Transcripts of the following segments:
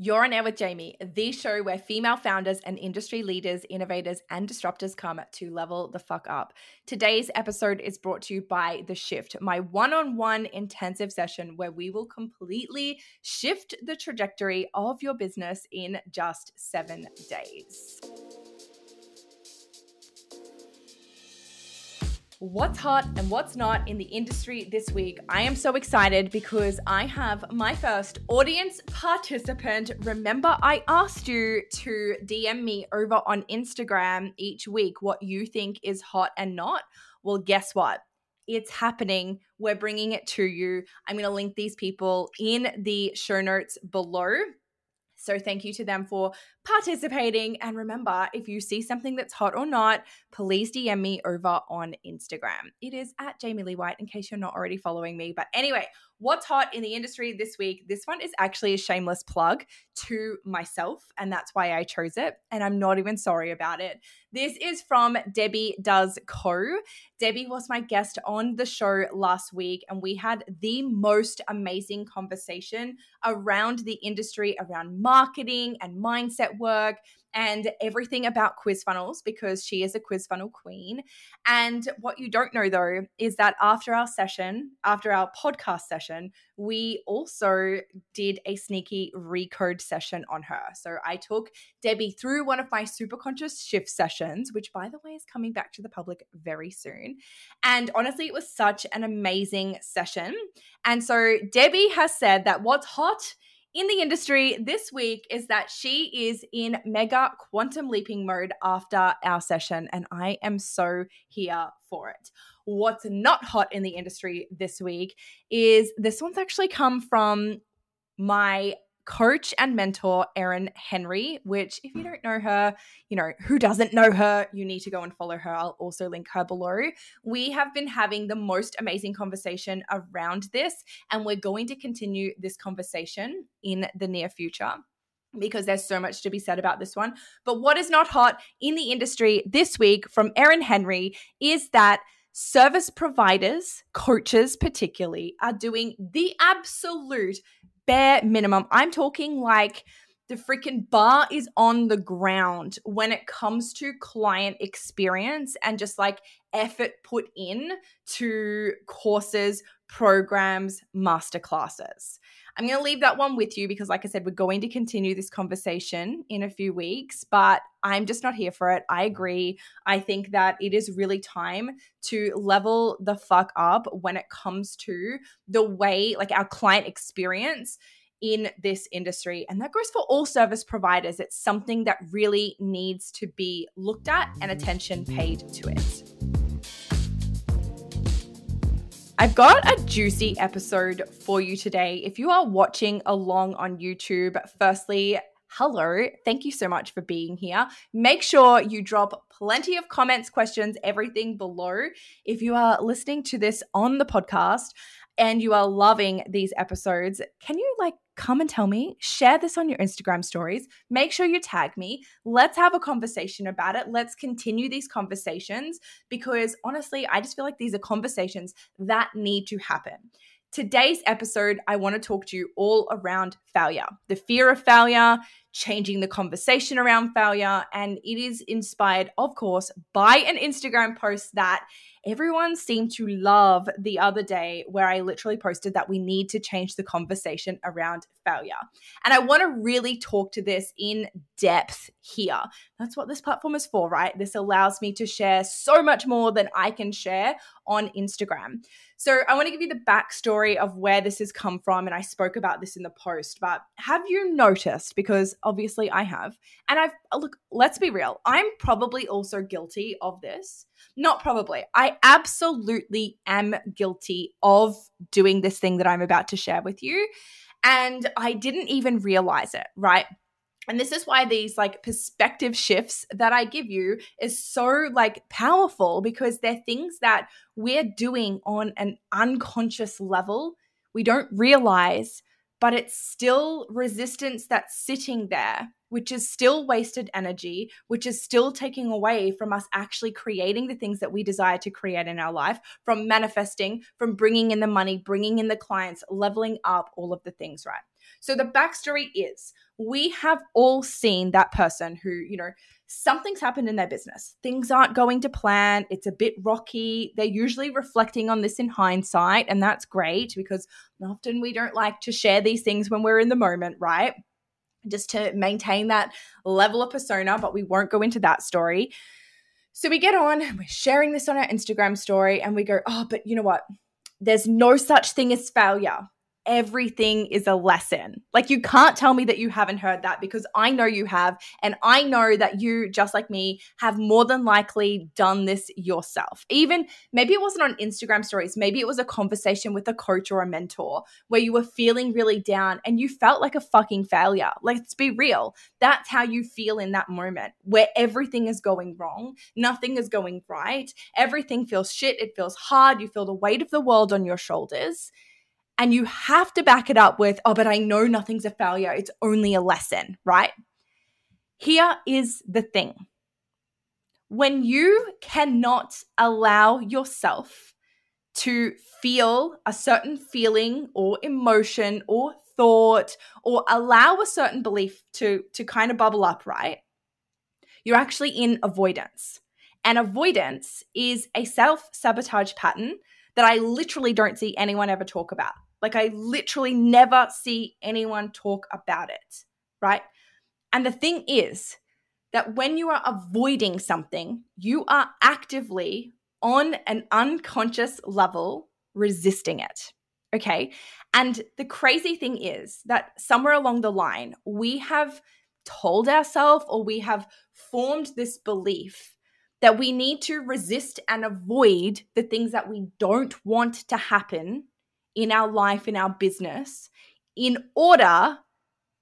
You're on air with Jamie, the show where female founders and industry leaders, innovators, and disruptors come to level the fuck up. Today's episode is brought to you by The Shift, my one on one intensive session where we will completely shift the trajectory of your business in just seven days. What's hot and what's not in the industry this week. I am so excited because I have my first audience participant. Remember, I asked you to DM me over on Instagram each week what you think is hot and not. Well, guess what? It's happening. We're bringing it to you. I'm going to link these people in the show notes below. So thank you to them for participating. And remember, if you see something that's hot or not, please DM me over on Instagram. It is at Jamie Lee White in case you're not already following me. But anyway, what's hot in the industry this week? This one is actually a shameless plug to myself, and that's why I chose it. And I'm not even sorry about it. This is from Debbie Does Co. Debbie was my guest on the show last week, and we had the most amazing conversation around the industry, around marketing and mindset work and everything about quiz funnels because she is a quiz funnel queen. And what you don't know though is that after our session, after our podcast session, we also did a sneaky recode session on her. So I took Debbie through one of my super conscious shift sessions, which by the way is coming back to the public very soon. And honestly, it was such an amazing session. And so Debbie has said that what's hot in the industry this week is that she is in mega quantum leaping mode after our session, and I am so here for it. What's not hot in the industry this week is this one's actually come from my coach and mentor, Erin Henry, which, if you don't know her, you know, who doesn't know her, you need to go and follow her. I'll also link her below. We have been having the most amazing conversation around this, and we're going to continue this conversation in the near future because there's so much to be said about this one. But what is not hot in the industry this week from Erin Henry is that service providers, coaches particularly, are doing the absolute bare minimum. I'm talking like the freaking bar is on the ground when it comes to client experience and just like effort put in to courses, programs, masterclasses. I'm going to leave that one with you because, like I said, we're going to continue this conversation in a few weeks, but I'm just not here for it. I agree. I think that it is really time to level the fuck up when it comes to the way, like our client experience in this industry. And that goes for all service providers. It's something that really needs to be looked at and attention paid to it. I've got a juicy episode for you today. If you are watching along on YouTube, firstly, hello. Thank you so much for being here. Make sure you drop plenty of comments, questions, everything below. If you are listening to this on the podcast and you are loving these episodes, can you like come and tell me, share this on your Instagram stories. Make sure you tag me. Let's have a conversation about it. Let's continue these conversations because honestly, I just feel like these are conversations that need to happen. Today's episode, I want to talk to you all around failure, the fear of failure, changing the conversation around failure. And it is inspired, of course, by an Instagram post that everyone seemed to love the other day where I literally posted that we need to change the conversation around failure. And I want to really talk to this in depth here. That's what this platform is for, right? This allows me to share so much more than I can share on Instagram. So I want to give you the backstory of where this has come from. And I spoke about this in the post, but have you noticed? Because obviously I have. And I've, look, let's be real. I'm probably also guilty of this. Not probably. I absolutely am guilty of doing this thing that I'm about to share with you. And I didn't even realize it, right? and this is why these like perspective shifts that i give you is so like powerful because they're things that we're doing on an unconscious level we don't realize but it's still resistance that's sitting there which is still wasted energy which is still taking away from us actually creating the things that we desire to create in our life from manifesting from bringing in the money bringing in the clients leveling up all of the things right? So the backstory is we have all seen that person who, you know, something's happened in their business. Things aren't going to plan. It's a bit rocky. They're usually reflecting on this in hindsight, and that's great because often we don't like to share these things when we're in the moment, right? Just to maintain that level of persona, but we won't go into that story. So we get on, we're sharing this on our Instagram story, and we go, oh, but you know what? There's no such thing as failure everything is a lesson. Like you can't tell me that you haven't heard that because I know you have. And I know that you, just like me, have more than likely done this yourself. Even maybe it wasn't on Instagram stories, maybe it was a conversation with a coach or a mentor where you were feeling really down and you felt like a fucking failure. Let's be real. That's how you feel in that moment where everything is going wrong, nothing is going right, everything feels shit, it feels hard, you feel the weight of the world on your shoulders. And you have to back it up with, oh, but I know nothing's a failure. It's only a lesson, right? Here is the thing when you cannot allow yourself to feel a certain feeling or emotion or thought or allow a certain belief to to kind of bubble up right you're actually in avoidance and avoidance is a self-sabotage pattern that i literally don't see anyone ever talk about like I literally never see anyone talk about it, right? And the thing is that when you are avoiding something, you are actively on an unconscious level resisting it. Okay. And the crazy thing is that somewhere along the line, we have told ourselves or we have formed this belief that we need to resist and avoid the things that we don't want to happen in our life, in our business, in order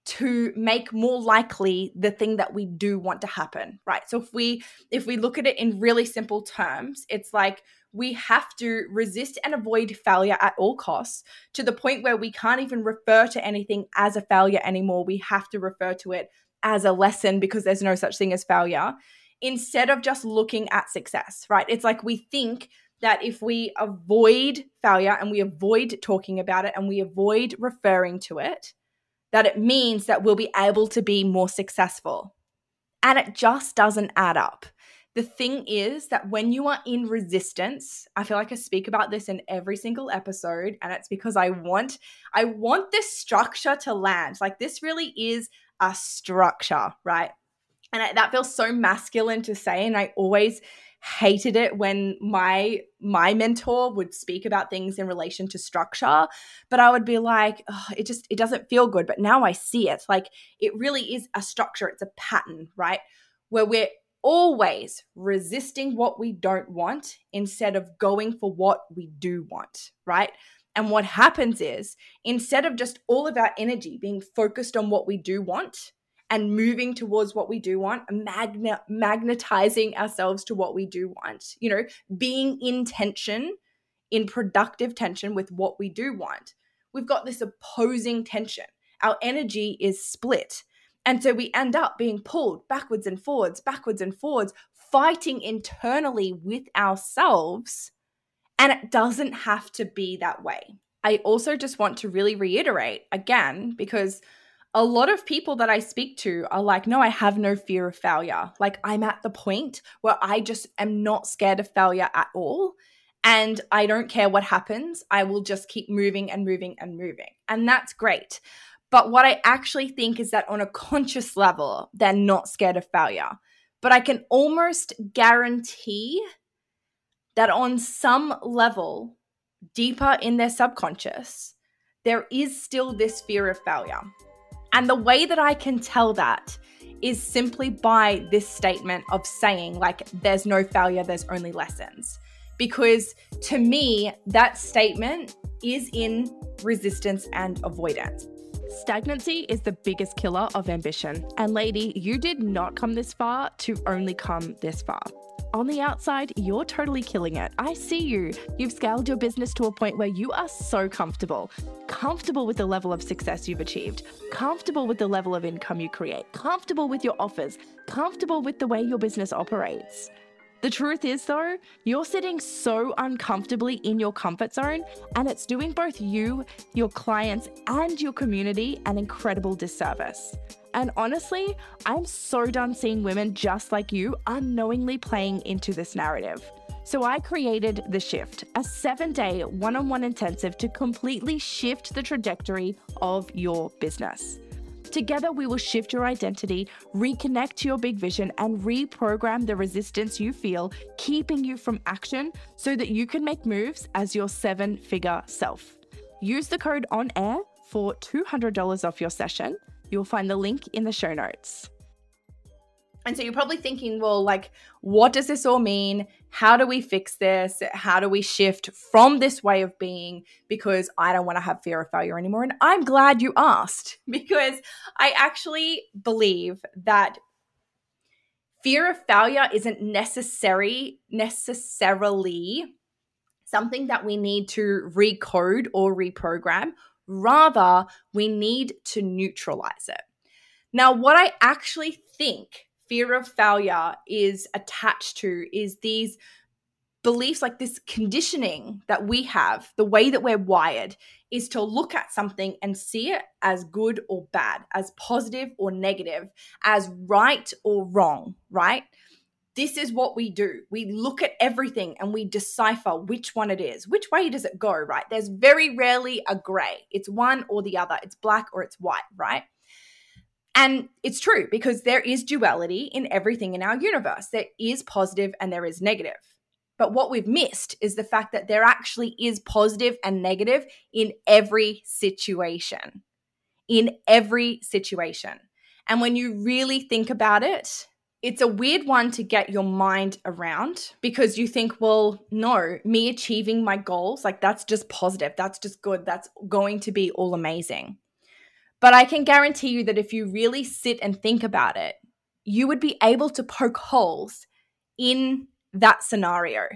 to make more likely the thing that we do want to happen right? So if we if we look at it in really simple terms it's like we have to resist and avoid failure at all costs to the point where we can't even refer to anything as a failure anymore. We have to refer to it as a lesson because there's no such thing as failure instead of just looking at success right? It's like we think that if we avoid failure and we avoid talking about it and we avoid referring to it, that it means that we'll be able to be more successful. And it just doesn't add up. The thing is that when you are in resistance, I feel like I speak about this in every single episode and it's because I want I want this structure to land. Like this really is a structure, right? And I, that feels so masculine to say and I always hated it when my my mentor would speak about things in relation to structure but i would be like oh, it just it doesn't feel good. But now i see it. Like it really is a structure. It's a pattern right? Where we're always resisting what we don't want instead of going for what we do want right? And what happens is instead of just all of our energy being focused on what we do want and moving towards what we do want, magnetizing ourselves to what we do want, you know, being in tension, in productive tension with what we do want. We've got this opposing tension. Our energy is split. And so we end up being pulled backwards and forwards, backwards and forwards, fighting internally with ourselves. And it doesn't have to be that way. I also just want to really reiterate again, because a lot of people that I speak to are like, no, I have no fear of failure. Like, I'm at the point where I just am not scared of failure at all. And I don't care what happens. I will just keep moving and moving and moving. And that's great. But what I actually think is that on a conscious level, they're not scared of failure. But I can almost guarantee that on some level, deeper in their subconscious, there is still this fear of failure. And the way that I can tell that is simply by this statement of saying, like, there's no failure, there's only lessons. Because to me, that statement is in resistance and avoidance. Stagnancy is the biggest killer of ambition. And, lady, you did not come this far to only come this far. On the outside, you're totally killing it. I see you. You've scaled your business to a point where you are so comfortable. Comfortable with the level of success you've achieved, comfortable with the level of income you create, comfortable with your offers, comfortable with the way your business operates. The truth is, though, you're sitting so uncomfortably in your comfort zone, and it's doing both you, your clients, and your community an incredible disservice. And honestly, I'm so done seeing women just like you unknowingly playing into this narrative. So I created The Shift, a seven day one on one intensive to completely shift the trajectory of your business. Together, we will shift your identity, reconnect to your big vision, and reprogram the resistance you feel, keeping you from action so that you can make moves as your seven figure self. Use the code on air for $200 off your session. You'll find the link in the show notes. And so you're probably thinking, well, like, what does this all mean? How do we fix this? How do we shift from this way of being? Because I don't want to have fear of failure anymore. And I'm glad you asked because I actually believe that fear of failure isn't necessary necessarily something that we need to recode or reprogram. Rather, we need to neutralize it. Now, what I actually think fear of failure is attached to is these beliefs like this conditioning that we have the way that we're wired is to look at something and see it as good or bad as positive or negative as right or wrong right? This is what we do. We look at everything and we decipher which one it is. Which way does it go right? There's very rarely a gray. It's one or the other. It's black or it's white right and it's true because there is duality in everything in our universe. There is positive and there is negative. But what we've missed is the fact that there actually is positive and negative in every situation. In every situation. And when you really think about it, it's a weird one to get your mind around because you think, well, no, me achieving my goals, like that's just positive. That's just good. That's going to be all amazing. But I can guarantee you that if you really sit and think about it, you would be able to poke holes in that scenario.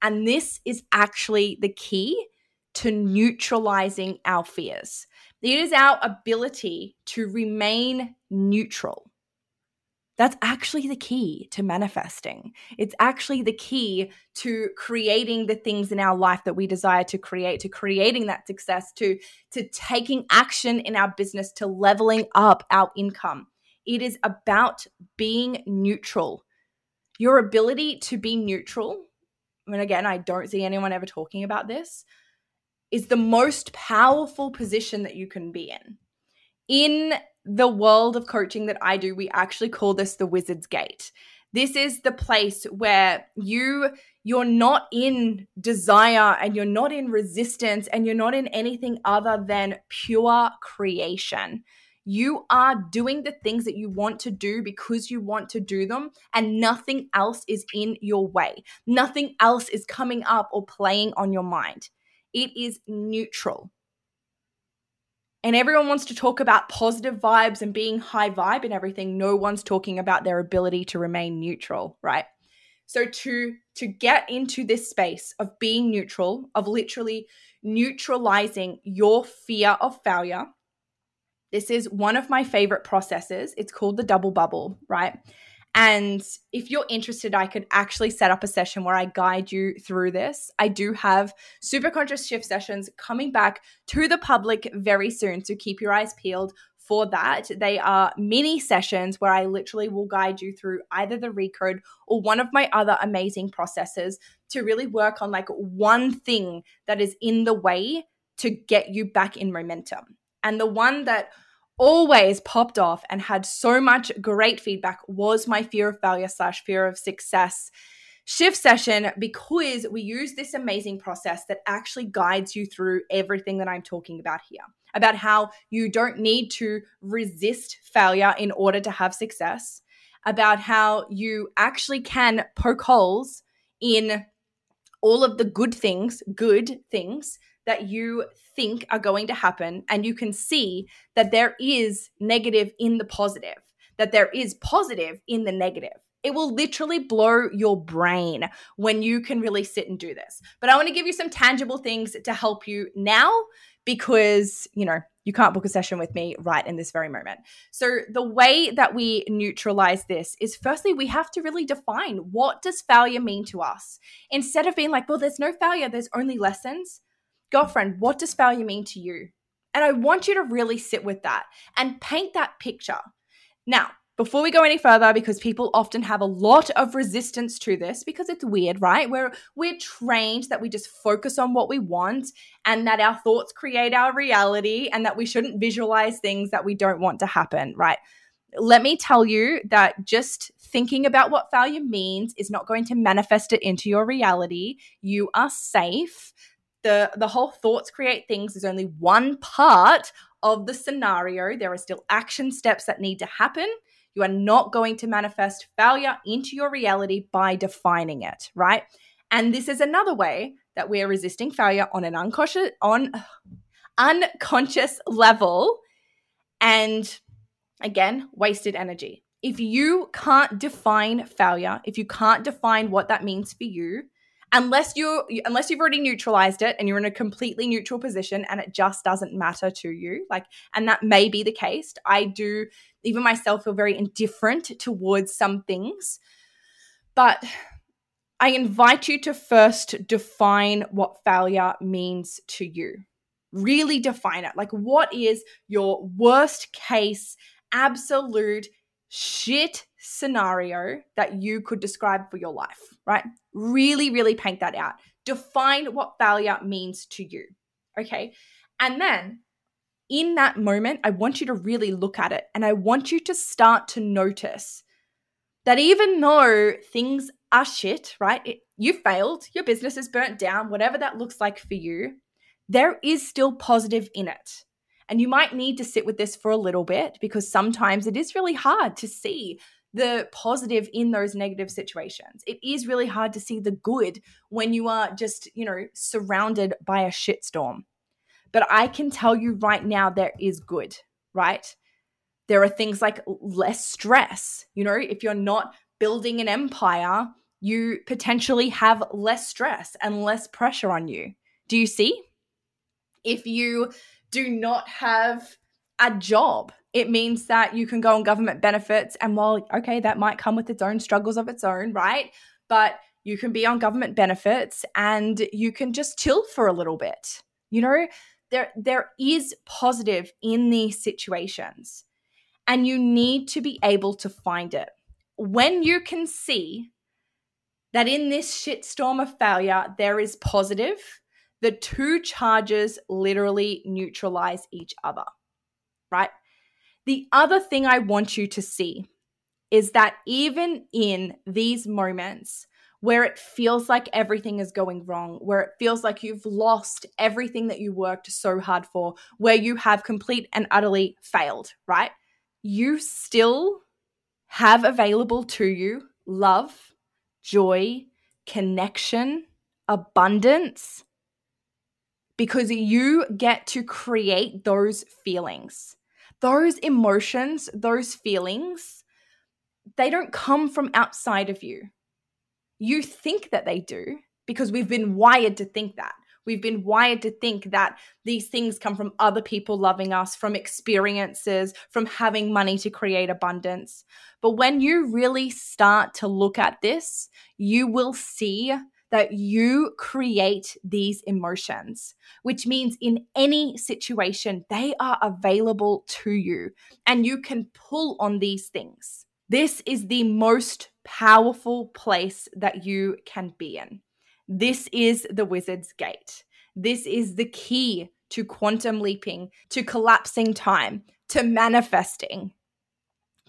And this is actually the key to neutralizing our fears. It is our ability to remain neutral. That's actually the key to manifesting. It's actually the key to creating the things in our life that we desire to create, to creating that success, to, to taking action in our business, to leveling up our income. It is about being neutral. Your ability to be neutral, mean, again, I don't see anyone ever talking about this, is the most powerful position that you can be in. In the world of coaching that I do, we actually call this the wizard's gate. This is the place where you you're not in desire and you're not in resistance and you're not in anything other than pure creation. You are doing the things that you want to do because you want to do them, and nothing else is in your way. Nothing else is coming up or playing on your mind. It is neutral and everyone wants to talk about positive vibes and being high vibe and everything. No one's talking about their ability to remain neutral right? So to to get into this space of being neutral of literally neutralizing your fear of failure this is one of my favorite processes. It's called the double bubble right and if you're interested, I could actually set up a session where I guide you through this. I do have super conscious shift sessions coming back to the public very soon. So keep your eyes peeled for that. They are mini sessions where I literally will guide you through either the recode or one of my other amazing processes to really work on like one thing that is in the way to get you back in momentum. And the one that always popped off and had so much great feedback was my fear of failure slash fear of success shift session because we use this amazing process that actually guides you through everything that I'm talking about here about how you don't need to resist failure in order to have success, about how you actually can poke holes in all of the good things, good things that you think are going to happen and you can see that there is negative in the positive, that there is positive in the negative. It will literally blow your brain when you can really sit and do this. But I want to give you some tangible things to help you now because, you know, you can't book a session with me right in this very moment. So the way that we neutralize this is firstly we have to really define what does failure mean to us? Instead of being like, well there's no failure, there's only lessons girlfriend, what does failure mean to you? And I want you to really sit with that and paint that picture. Now, before we go any further because people often have a lot of resistance to this because it's weird right we're we're trained that we just focus on what we want and that our thoughts create our reality and that we shouldn't visualize things that we don't want to happen right let me tell you that just thinking about what failure means is not going to manifest it into your reality you are safe the the whole thoughts create things is only one part of the scenario there are still action steps that need to happen you are not going to manifest failure into your reality by defining it, right? And this is another way that we are resisting failure on an unconscious on unconscious level and again, wasted energy. If you can't define failure, if you can't define what that means for you, unless you unless you've already neutralized it and you're in a completely neutral position and it just doesn't matter to you like and that may be the case i do even myself feel very indifferent towards some things. But i invite you to first define what failure means to you. Really define it. Like what is your worst case absolute shit scenario that you could describe for your life, right? Really, really paint that out. Define what failure means to you. Okay. And then in that moment, I want you to really look at it and I want you to start to notice that even though things are shit, right? It, you failed, your business is burnt down, whatever that looks like for you, there is still positive in it. And you might need to sit with this for a little bit because sometimes it is really hard to see the positive in those negative situations. It is really hard to see the good when you are just, you know, surrounded by a shitstorm. But I can tell you right now, there is good, right? There are things like less stress. You know, if you're not building an empire, you potentially have less stress and less pressure on you. Do you see? If you do not have a job, it means that you can go on government benefits. And while, okay, that might come with its own struggles of its own, right? But you can be on government benefits and you can just chill for a little bit. You know, there there is positive in these situations. And you need to be able to find it. When you can see that in this shitstorm of failure, there is positive, the two charges literally neutralize each other, right? The other thing I want you to see is that even in these moments where it feels like everything is going wrong, where it feels like you've lost everything that you worked so hard for, where you have complete and utterly failed, right? You still have available to you love, joy, connection, abundance, because you get to create those feelings those emotions, those feelings, they don't come from outside of you. You think that they do because we've been wired to think that. We've been wired to think that these things come from other people loving us, from experiences, from having money to create abundance. But when you really start to look at this, you will see that you create these emotions, which means in any situation, they are available to you and you can pull on these things. This is the most powerful place that you can be in. This is the wizard's gate. This is the key to quantum leaping, to collapsing time, to manifesting,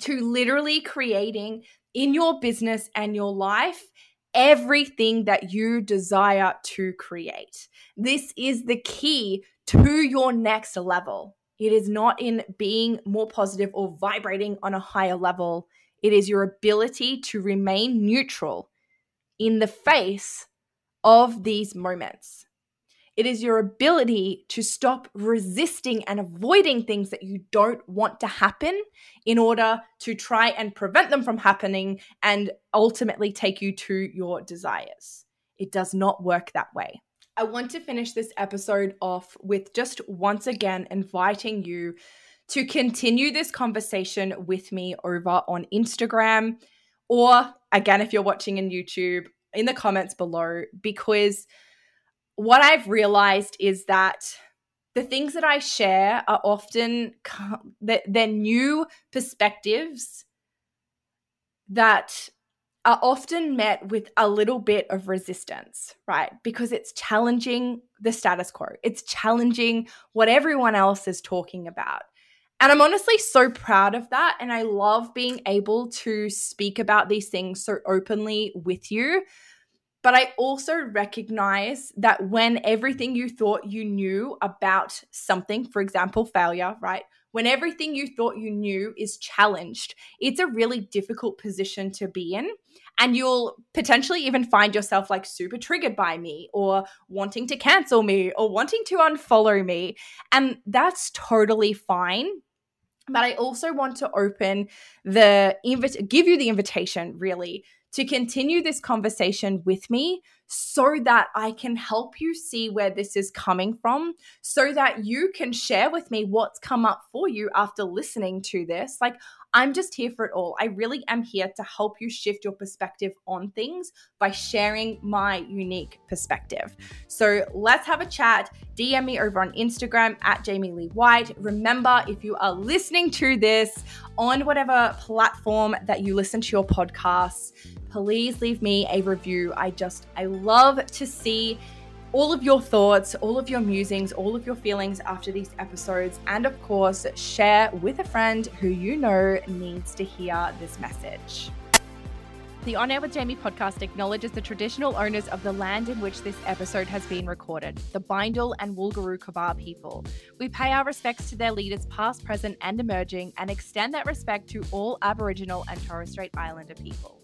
to literally creating in your business and your life everything that you desire to create. This is the key to your next level. It is not in being more positive or vibrating on a higher level. It is your ability to remain neutral in the face of these moments. It is your ability to stop resisting and avoiding things that you don't want to happen in order to try and prevent them from happening and ultimately take you to your desires. It does not work that way. I want to finish this episode off with just once again inviting you to continue this conversation with me over on Instagram or again, if you're watching in YouTube, in the comments below, because what I've realized is that the things that I share are often they're new perspectives that are often met with a little bit of resistance, right? Because it's challenging the status quo. It's challenging what everyone else is talking about. And I'm honestly so proud of that. And I love being able to speak about these things so openly with you. But I also recognize that when everything you thought you knew about something, for example, failure, right? When everything you thought you knew is challenged, it's a really difficult position to be in. And you'll potentially even find yourself like super triggered by me or wanting to cancel me or wanting to unfollow me. And that's totally fine but I also want to open the invite give you the invitation really to continue this conversation with me so that I can help you see where this is coming from, so that you can share with me what's come up for you after listening to this. Like, I'm just here for it all. I really am here to help you shift your perspective on things by sharing my unique perspective. So let's have a chat. DM me over on Instagram at Jamie Lee White. Remember, if you are listening to this on whatever platform that you listen to your podcasts, please leave me a review. I just, I love to see all of your thoughts, all of your musings, all of your feelings after these episodes, and of course, share with a friend who you know needs to hear this message. The On Air with Jamie podcast acknowledges the traditional owners of the land in which this episode has been recorded, the Bindal and Wulgurukaba people. We pay our respects to their leaders, past, present, and emerging, and extend that respect to all Aboriginal and Torres Strait Islander people.